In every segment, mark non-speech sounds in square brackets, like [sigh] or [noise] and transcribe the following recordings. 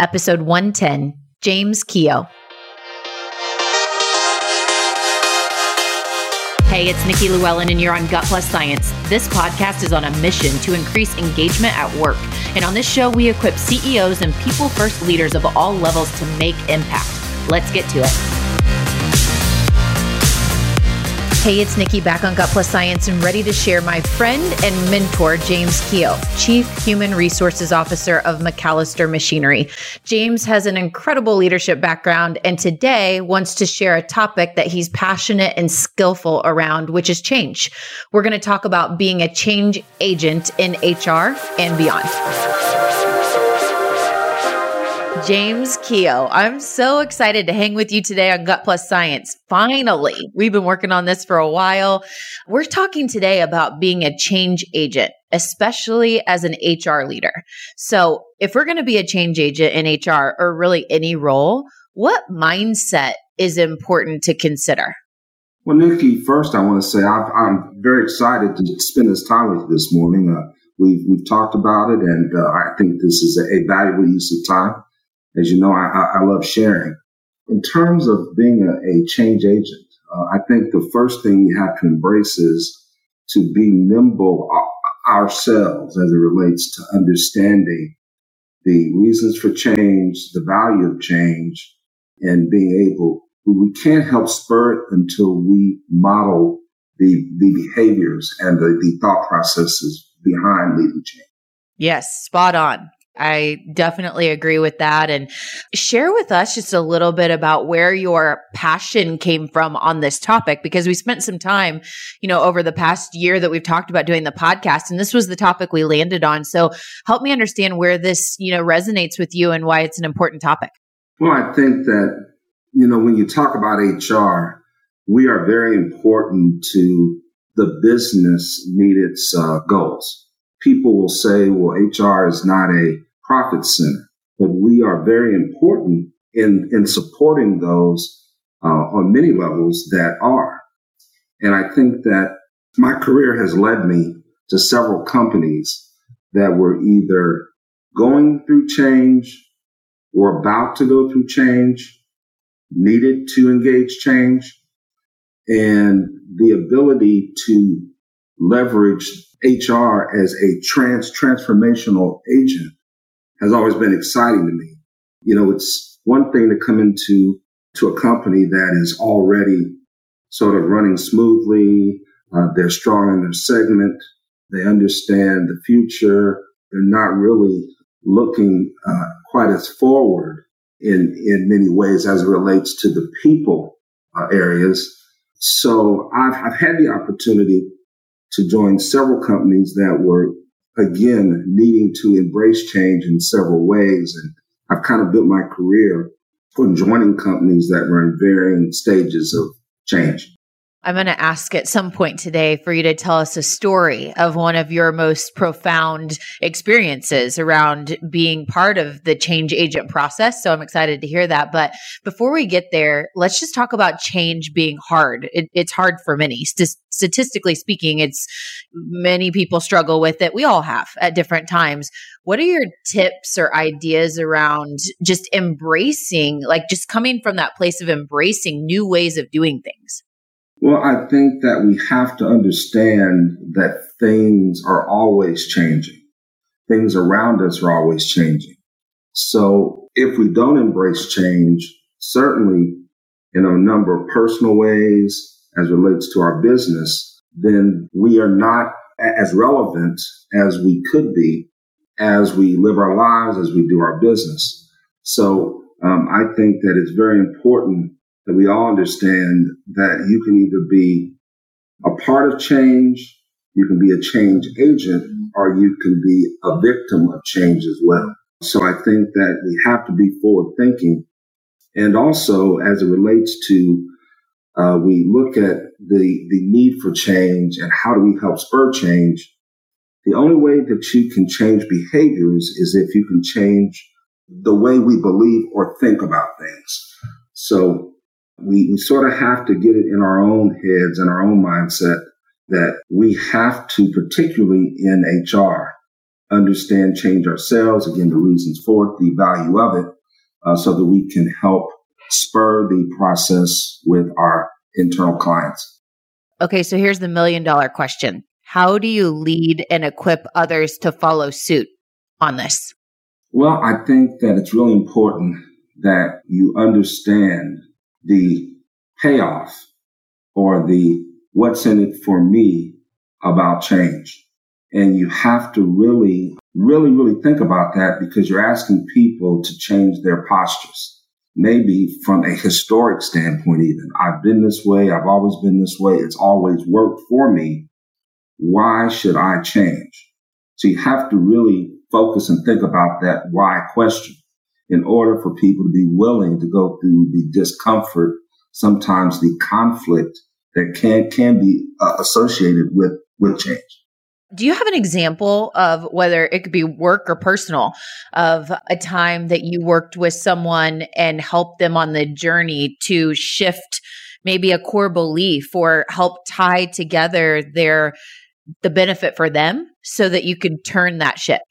episode 110, James Keogh. Hey, it's Nikki Llewellyn, and you're on Gut Plus Science. This podcast is on a mission to increase engagement at work. And on this show, we equip CEOs and people first leaders of all levels to make impact. Let's get to it. Hey, it's Nikki back on Gut Plus Science and ready to share my friend and mentor, James Keogh, Chief Human Resources Officer of McAllister Machinery. James has an incredible leadership background and today wants to share a topic that he's passionate and skillful around, which is change. We're going to talk about being a change agent in HR and beyond. James Keogh. I'm so excited to hang with you today on Gut Plus Science. Finally, we've been working on this for a while. We're talking today about being a change agent, especially as an HR leader. So, if we're going to be a change agent in HR or really any role, what mindset is important to consider? Well, Nikki, first I want to say i am very excited to spend this time with you this morning. Uh, we've, we've talked about it, and uh, I think this is a, a valuable use of time. As you know, I, I love sharing. In terms of being a, a change agent, uh, I think the first thing you have to embrace is to be nimble ourselves as it relates to understanding the reasons for change, the value of change, and being able, we can't help spur it until we model the, the behaviors and the, the thought processes behind leading change. Yes, spot on. I definitely agree with that. And share with us just a little bit about where your passion came from on this topic, because we spent some time, you know, over the past year that we've talked about doing the podcast, and this was the topic we landed on. So help me understand where this, you know, resonates with you and why it's an important topic. Well, I think that, you know, when you talk about HR, we are very important to the business meet its uh, goals people will say, well, HR is not a profit center, but we are very important in, in supporting those uh, on many levels that are. And I think that my career has led me to several companies that were either going through change or about to go through change, needed to engage change, and the ability to leverage HR as a trans transformational agent has always been exciting to me. You know, it's one thing to come into to a company that is already sort of running smoothly. Uh, they're strong in their segment. They understand the future. They're not really looking uh, quite as forward in in many ways as it relates to the people uh, areas. So I've, I've had the opportunity to join several companies that were, again, needing to embrace change in several ways. And I've kind of built my career on joining companies that were in varying stages of change. I'm going to ask at some point today for you to tell us a story of one of your most profound experiences around being part of the change agent process. So I'm excited to hear that. But before we get there, let's just talk about change being hard. It, it's hard for many. St- statistically speaking, it's many people struggle with it. We all have at different times. What are your tips or ideas around just embracing, like just coming from that place of embracing new ways of doing things? Well, I think that we have to understand that things are always changing. Things around us are always changing. So if we don't embrace change, certainly in a number of personal ways as relates to our business, then we are not as relevant as we could be as we live our lives, as we do our business. So um, I think that it's very important that we all understand that you can either be a part of change, you can be a change agent, or you can be a victim of change as well. So I think that we have to be forward thinking. And also, as it relates to, uh, we look at the, the need for change and how do we help spur change. The only way that you can change behaviors is if you can change the way we believe or think about things. So we, we sort of have to get it in our own heads and our own mindset that we have to, particularly in HR, understand change ourselves, again, the reasons for it, the value of it, uh, so that we can help spur the process with our internal clients. Okay, so here's the million dollar question How do you lead and equip others to follow suit on this? Well, I think that it's really important that you understand the payoff or the what's in it for me about change. And you have to really, really, really think about that because you're asking people to change their postures. Maybe from a historic standpoint, even. I've been this way. I've always been this way. It's always worked for me. Why should I change? So you have to really focus and think about that why question in order for people to be willing to go through the discomfort, sometimes the conflict that can can be uh, associated with with change. Do you have an example of whether it could be work or personal of a time that you worked with someone and helped them on the journey to shift maybe a core belief or help tie together their the benefit for them so that you can turn that ship?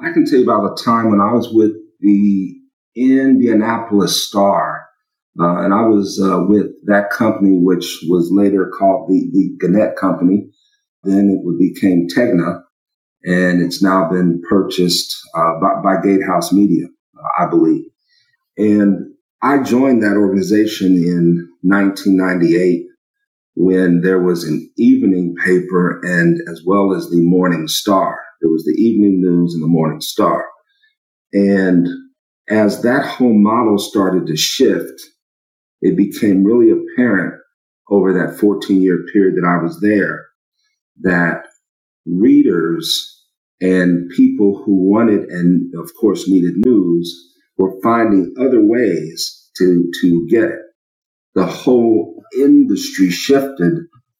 I can tell you about a time when I was with the Indianapolis Star uh, and I was uh, with that company, which was later called the, the Gannett Company. Then it became Tegna, and it's now been purchased uh, by, by, Gatehouse Media, uh, I believe. And I joined that organization in 1998 when there was an evening paper and as well as the Morning Star. There was the evening news and the Morning Star. And as that whole model started to shift, it became really apparent over that 14 year period that I was there that readers and people who wanted and of course needed news were finding other ways to, to get it. The whole industry shifted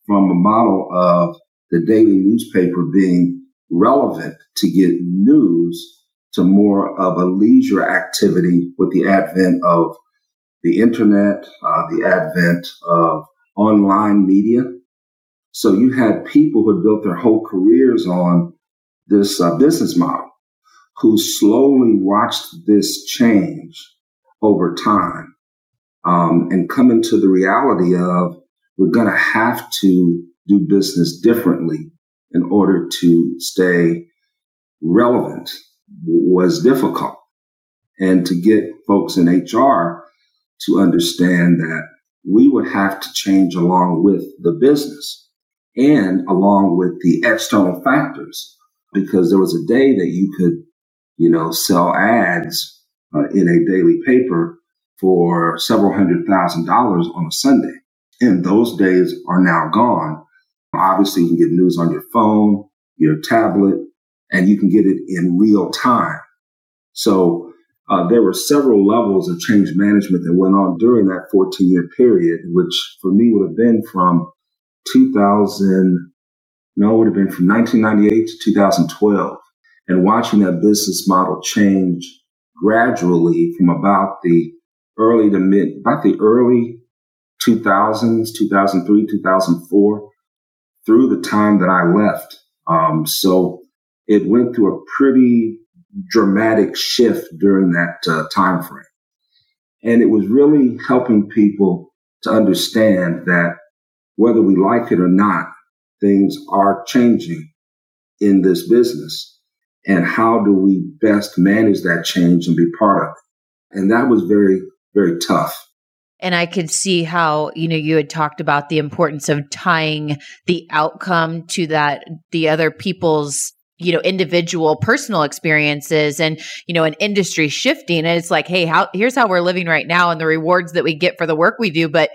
from a model of the daily newspaper being relevant to get news to more of a leisure activity with the advent of the internet, uh, the advent of online media. So you had people who had built their whole careers on this uh, business model who slowly watched this change over time um, and come into the reality of we're going to have to do business differently in order to stay relevant was difficult. And to get folks in HR to understand that we would have to change along with the business and along with the external factors because there was a day that you could, you know, sell ads uh, in a daily paper for several hundred thousand dollars on a Sunday. And those days are now gone. Obviously, you can get news on your phone, your tablet, and you can get it in real time. So uh, there were several levels of change management that went on during that 14 year period, which for me would have been from 2000, no, it would have been from 1998 to 2012. And watching that business model change gradually from about the early to mid, about the early 2000s, 2003, 2004, through the time that I left. Um, so it went through a pretty dramatic shift during that uh, time frame. And it was really helping people to understand that whether we like it or not, things are changing in this business. And how do we best manage that change and be part of it? And that was very, very tough. And I could see how, you know, you had talked about the importance of tying the outcome to that, the other people's you know individual personal experiences and you know an industry shifting. And it's like hey how here's how we're living right now and the rewards that we get for the work we do. But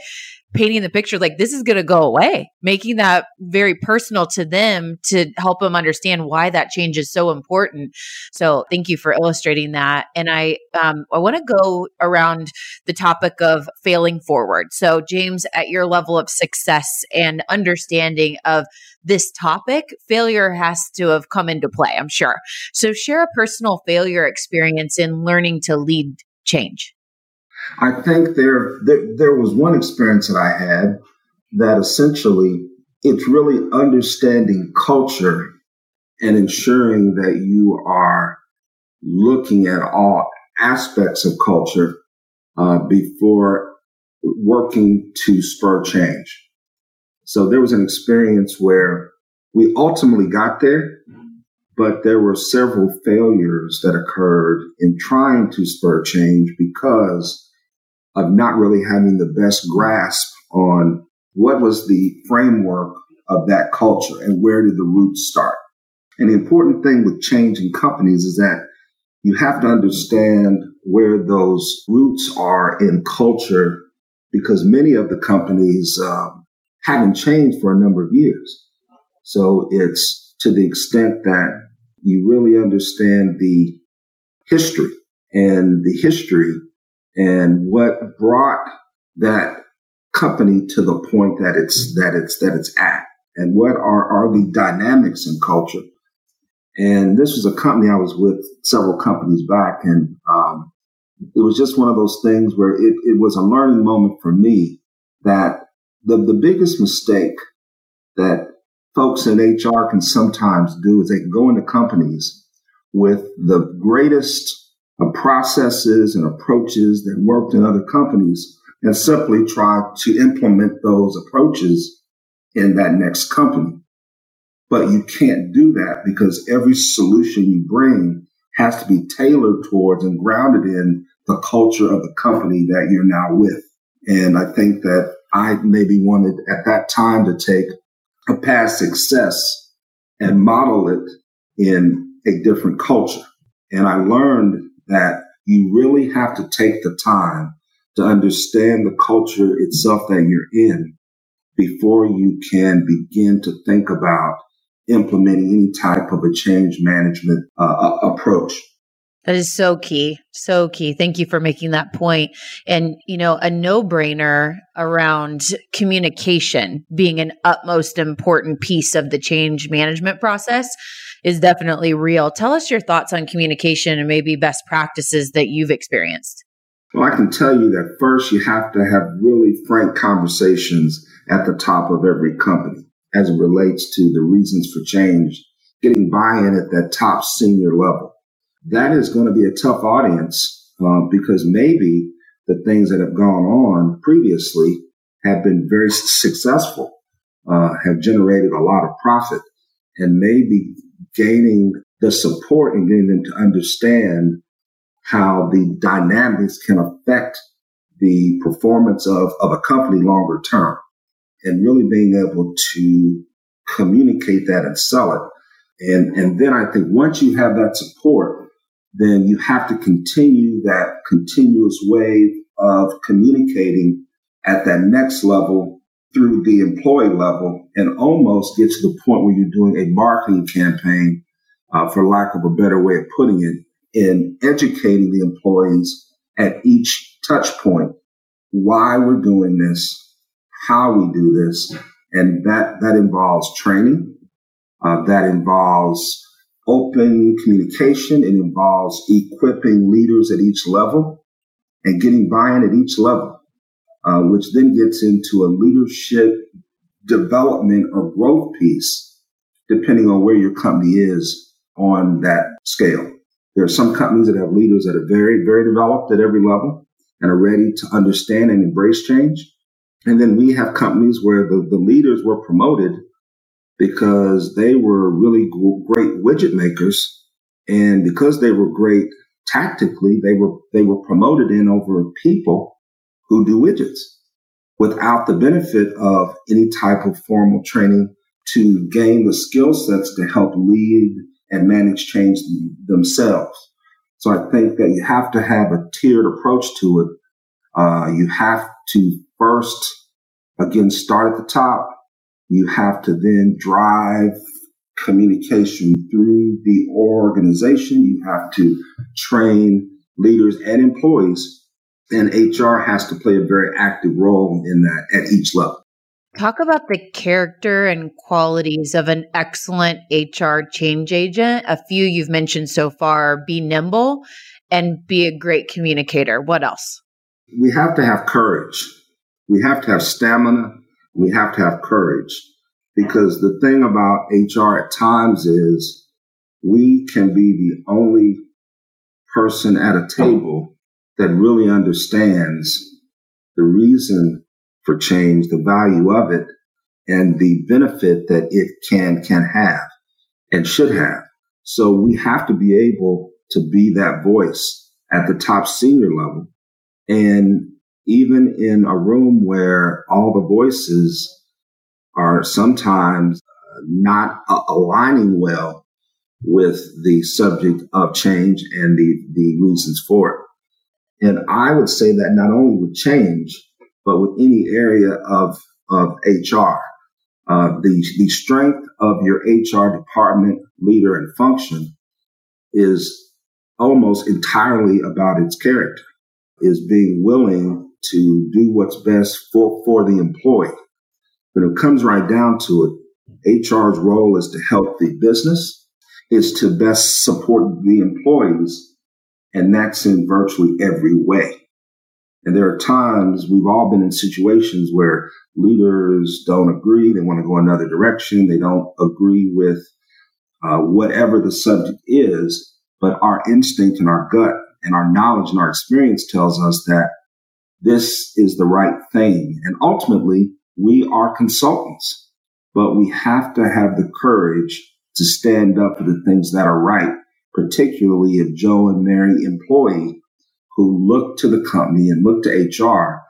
painting the picture like this is going to go away, making that very personal to them to help them understand why that change is so important. So thank you for illustrating that. And I um, I want to go around the topic of failing forward. So James, at your level of success and understanding of this topic, failure has to have come into play, I'm sure. So share a personal failure experience in learning to lead change. I think there, there, there was one experience that I had that essentially it's really understanding culture and ensuring that you are looking at all aspects of culture uh, before working to spur change. So there was an experience where we ultimately got there, but there were several failures that occurred in trying to spur change because of not really having the best grasp on what was the framework of that culture and where did the roots start. And the important thing with changing companies is that you have to understand where those roots are in culture because many of the companies um, haven't changed for a number of years. So it's to the extent that you really understand the history and the history and what brought that company to the point that it's that it's that it's at and what are are the dynamics in culture and this was a company I was with several companies back. And um, it was just one of those things where it, it was a learning moment for me that the, the biggest mistake that folks in HR can sometimes do is they can go into companies with the greatest processes and approaches that worked in other companies and simply try to implement those approaches in that next company. But you can't do that because every solution you bring has to be tailored towards and grounded in the culture of the company that you're now with. And I think that I maybe wanted at that time to take a past success and model it in a different culture. And I learned that you really have to take the time to understand the culture itself that you're in before you can begin to think about implementing any type of a change management uh, approach. That is so key. So key. Thank you for making that point. And, you know, a no brainer around communication being an utmost important piece of the change management process is definitely real. Tell us your thoughts on communication and maybe best practices that you've experienced. Well, I can tell you that first you have to have really frank conversations at the top of every company as it relates to the reasons for change, getting buy-in at that top senior level. That is going to be a tough audience uh, because maybe the things that have gone on previously have been very successful, uh, have generated a lot of profit, and maybe gaining the support and getting them to understand how the dynamics can affect the performance of, of a company longer term and really being able to communicate that and sell it. And, and then I think once you have that support, then you have to continue that continuous wave of communicating at that next level through the employee level and almost get to the point where you're doing a marketing campaign, uh, for lack of a better way of putting it, in educating the employees at each touch point why we're doing this, how we do this. And that, that involves training. Uh, that involves open communication. It involves equipping leaders at each level and getting buy-in at each level, uh, which then gets into a leadership development or growth piece, depending on where your company is on that scale. There are some companies that have leaders that are very, very developed at every level and are ready to understand and embrace change. And then we have companies where the, the leaders were promoted because they were really great widget makers. And because they were great tactically, they were, they were promoted in over people who do widgets without the benefit of any type of formal training to gain the skill sets to help lead and manage change themselves. So I think that you have to have a tiered approach to it. Uh, you have to first, again, start at the top. You have to then drive communication through the organization. You have to train leaders and employees. And HR has to play a very active role in that at each level. Talk about the character and qualities of an excellent HR change agent. A few you've mentioned so far be nimble and be a great communicator. What else? We have to have courage we have to have stamina. We have to have courage because the thing about HR at times is we can be the only person at a table that really understands the reason for change, the value of it, and the benefit that it can can have and should have. So we have to be able to be that voice at the top senior level. And even in a room where all the voices are sometimes uh, not aligning well with the subject of change and the, the reasons for it. And I would say that not only with change, but with any area of, of HR, uh, the, the strength of your HR department leader and function is almost entirely about its character, is being willing to do what's best for, for the employee. When it comes right down to it, HR's role is to help the business, is to best support the employees, and that's in virtually every way. And there are times we've all been in situations where leaders don't agree. They want to go another direction. They don't agree with uh, whatever the subject is. But our instinct and our gut and our knowledge and our experience tells us that this is the right thing. And ultimately, we are consultants, but we have to have the courage to stand up for the things that are right, particularly if Joe and Mary employee who look to the company and look to HR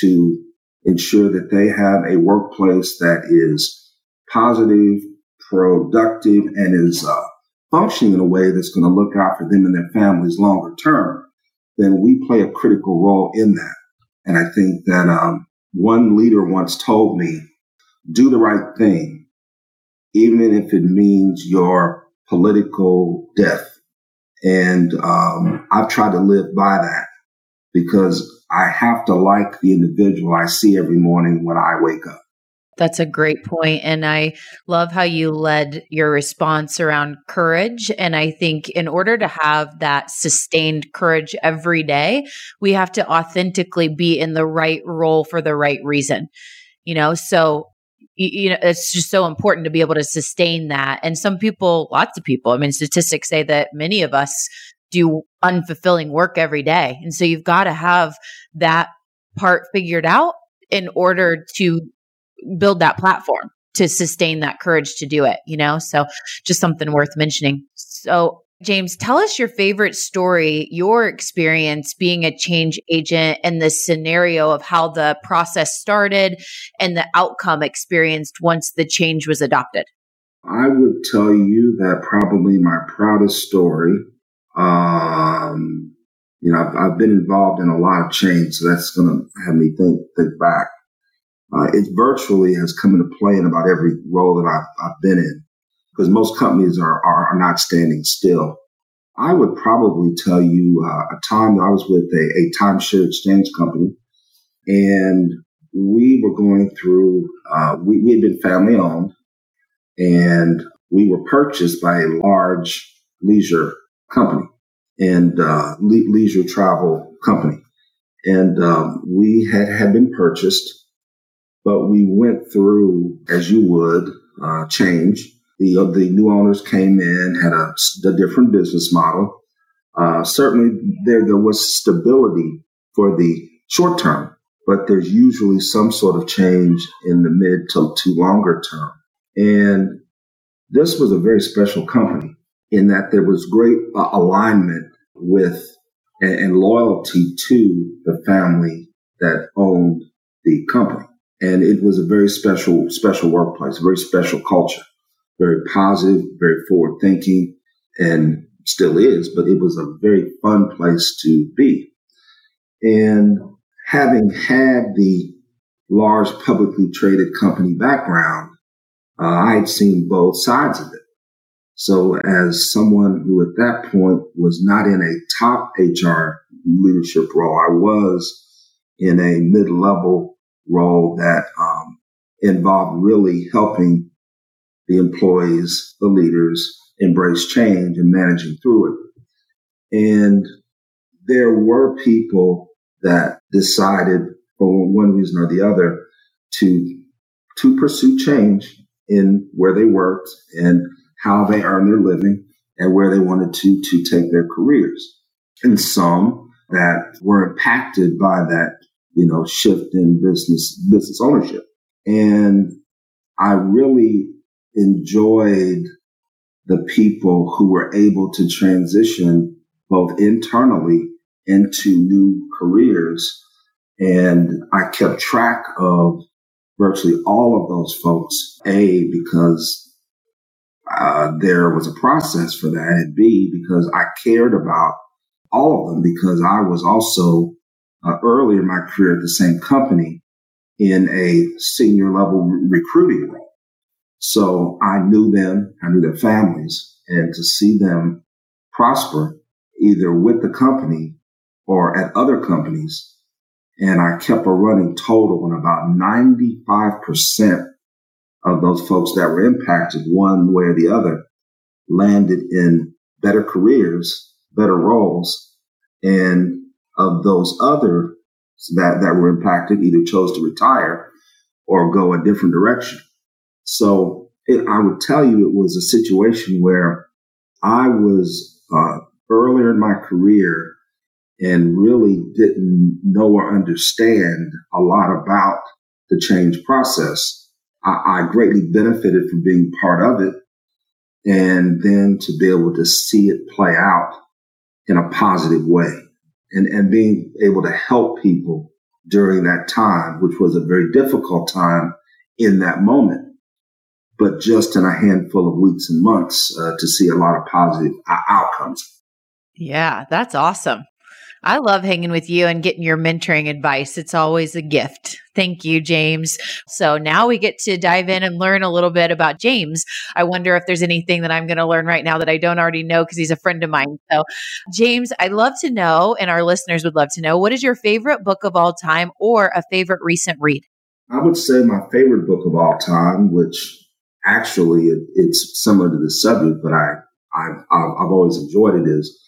to ensure that they have a workplace that is positive, productive, and is uh, functioning in a way that's going to look out for them and their families longer term, then we play a critical role in that. And I think that um, one leader once told me, do the right thing, even if it means your political death. And um, I've tried to live by that because I have to like the individual I see every morning when I wake up. That's a great point. And I love how you led your response around courage. And I think in order to have that sustained courage every day, we have to authentically be in the right role for the right reason. You know, so you, know it's just so important to be able to sustain that and some people lots of people i mean statistics say that many of us do unfulfilling work every day and so you've got to have that part figured out in order to build that platform to sustain that courage to do it, you know? So just something worth mentioning. So James, tell us your favorite story, your experience being a change agent and the scenario of how the process started and the outcome experienced once the change was adopted. I would tell you that probably my proudest story. Um, you know, I've, I've been involved in a lot of change, so that's going to have me think think back uh, it virtually has come into play in about every role that I've, I've been in because most companies are, are, are, not standing still. I would probably tell you uh, a time that I was with a, a timeshare exchange company and we were going through, uh, we, we had been family owned and we were purchased by a large leisure company and uh, le- leisure travel company. And um, we had, had been purchased but we went through, as you would, uh, change. The, the new owners came in, had a, a different business model. Uh, certainly there, there was stability for the short term, but there's usually some sort of change in the mid to, to longer term. And this was a very special company in that there was great uh, alignment with and, and loyalty to the family that owned the company. And it was a very special, special workplace, very special culture, very positive, very forward thinking, and still is, but it was a very fun place to be. And having had the large publicly traded company background, uh, I had seen both sides of it. So as someone who at that point was not in a top HR leadership role, I was in a mid-level role that um, involved really helping the employees, the leaders embrace change and managing through it. And there were people that decided for one reason or the other to to pursue change in where they worked and how they earn their living and where they wanted to, to take their careers. And some that were impacted by that, you know, shift in business, business ownership. And I really enjoyed the people who were able to transition both internally into new careers. And I kept track of virtually all of those folks. A, because uh, there was a process for that, and B, because I cared about all of them because I was also uh, early in my career at the same company in a senior level re- recruiting role. So I knew them, I knew their families, and to see them prosper either with the company or at other companies. And I kept a running total and about 95% of those folks that were impacted one way or the other landed in better careers, better roles. And of those other that, that were impacted either chose to retire or go a different direction. So it, I would tell you it was a situation where I was uh, earlier in my career and really didn't know or understand a lot about the change process. I, I greatly benefited from being part of it and then to be able to see it play out in a positive way and, and being able to help people during that time, which was a very difficult time in that moment, but just in a handful of weeks and months uh, to see a lot of positive outcomes. Yeah, that's awesome. I love hanging with you and getting your mentoring advice. It's always a gift. Thank you, James. So now we get to dive in and learn a little bit about James. I wonder if there's anything that I'm going to learn right now that I don't already know because he's a friend of mine. So, James, I'd love to know, and our listeners would love to know, what is your favorite book of all time or a favorite recent read? I would say my favorite book of all time, which actually it, it's similar to the subject, but I, I've, I've always enjoyed it, is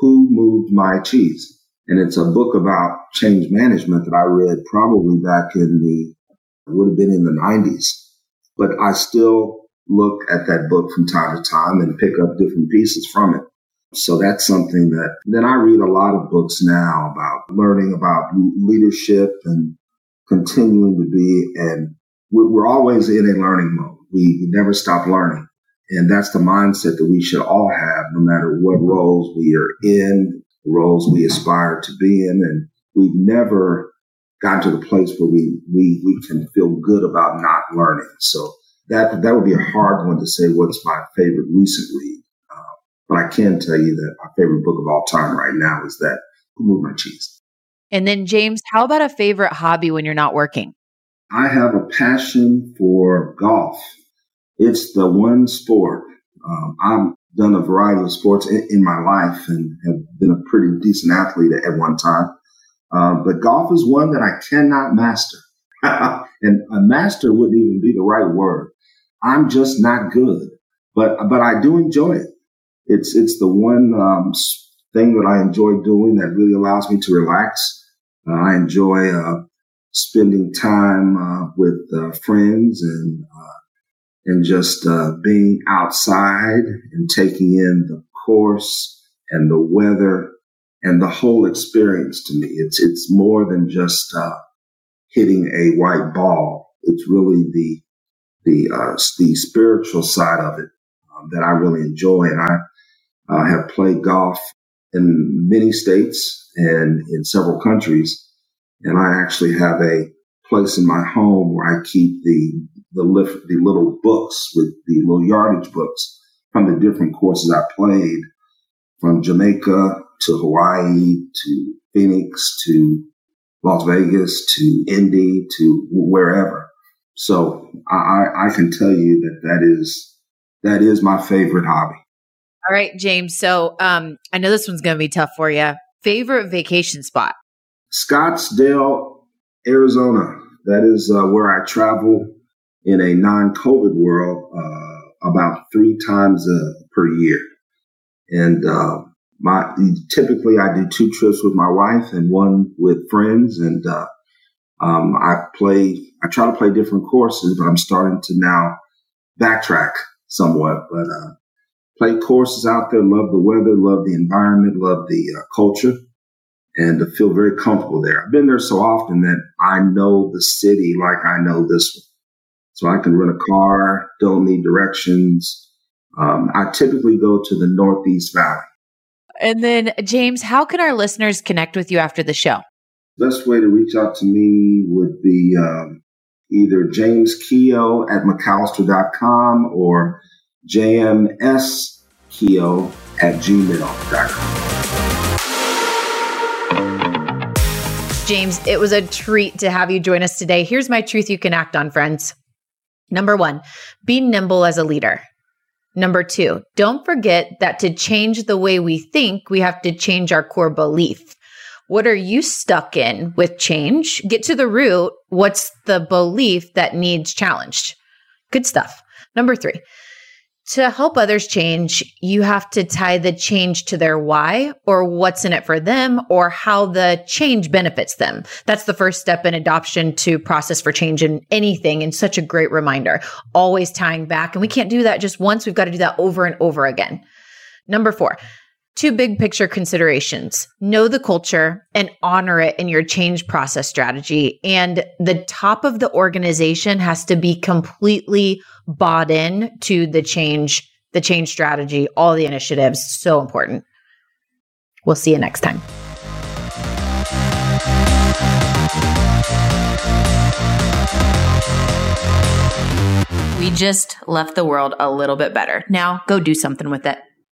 Who Moved My Cheese? And it's a book about change management that I read probably back in the, would have been in the 90s. But I still look at that book from time to time and pick up different pieces from it. So that's something that then I read a lot of books now about learning about leadership and continuing to be, and we're always in a learning mode. We never stop learning. And that's the mindset that we should all have, no matter what roles we are in, roles we aspire to be in. And we've never gotten to the place where we, we, we can feel good about not learning. So that, that would be a hard one to say what's my favorite recent read. Uh, but I can tell you that my favorite book of all time right now is that Who Moved My Cheese. And then James, how about a favorite hobby when you're not working? I have a passion for golf. It's the one sport. Um, I've done a variety of sports in, in, my life and have been a pretty decent athlete at one time. Um, but golf is one that I cannot master. [laughs] and a master wouldn't even be the right word. I'm just not good, but, but I do enjoy it. It's, it's the one, um, thing that I enjoy doing that really allows me to relax. Uh, I enjoy, uh, spending time, uh, with, uh, friends and, uh, and just uh, being outside and taking in the course and the weather and the whole experience to me. It's it's more than just uh, hitting a white ball. It's really the the the spiritual side of it um, that I really enjoy, and I have played golf in many states and in several countries, and I actually have a place in my home where I keep the the, lift, the little books with the little yardage books from the different courses I played from Jamaica to Hawaii to Phoenix to Las Vegas to Indy to wherever. So I, I can tell you that that is that is my favorite hobby. All right, James. So um, I know this one's going to be tough for you. Favorite vacation spot? Scottsdale, Arizona. That is uh, where I travel in a non-COVID world uh, about three times uh, per year. And uh, my typically I do two trips with my wife and one with friends. And uh, um, I play, I try to play different courses, but I'm starting to now backtrack somewhat. But play courses out there, love the weather, love the environment, love the culture, and to feel very comfortable there. I've been there so often that I know the city like I know this one. So I can rent a car, don't need directions. Um, I typically go to the Northeast Valley. And then, James, how can our listeners connect with you after the show? Best way to reach out to me would be um, either James Keogh at McAllister.com or jmskeogh at gmail.com. James, it was a treat to have you join us today. Here's my truth you can act on, friends. Number one, be nimble as a leader. Number two, don't forget that to change the way we think, we have to change our core belief. What are you stuck in with change? Get to the root. What's the belief that needs challenged? Good stuff. Number three, to help others change, you have to tie the change to their why or what's in it for them or how the change benefits them. That's the first step in adoption to process for change in anything and such a great reminder. Always tying back. And we can't do that just once. We've got to do that over and over again. Number four, two big picture considerations know the culture and honor it in your change process strategy. And the top of the organization has to be completely bought in to the change, the change strategy, all the initiatives. So important. We'll see you next time. We just left the world a little bit better. Now go do something with it.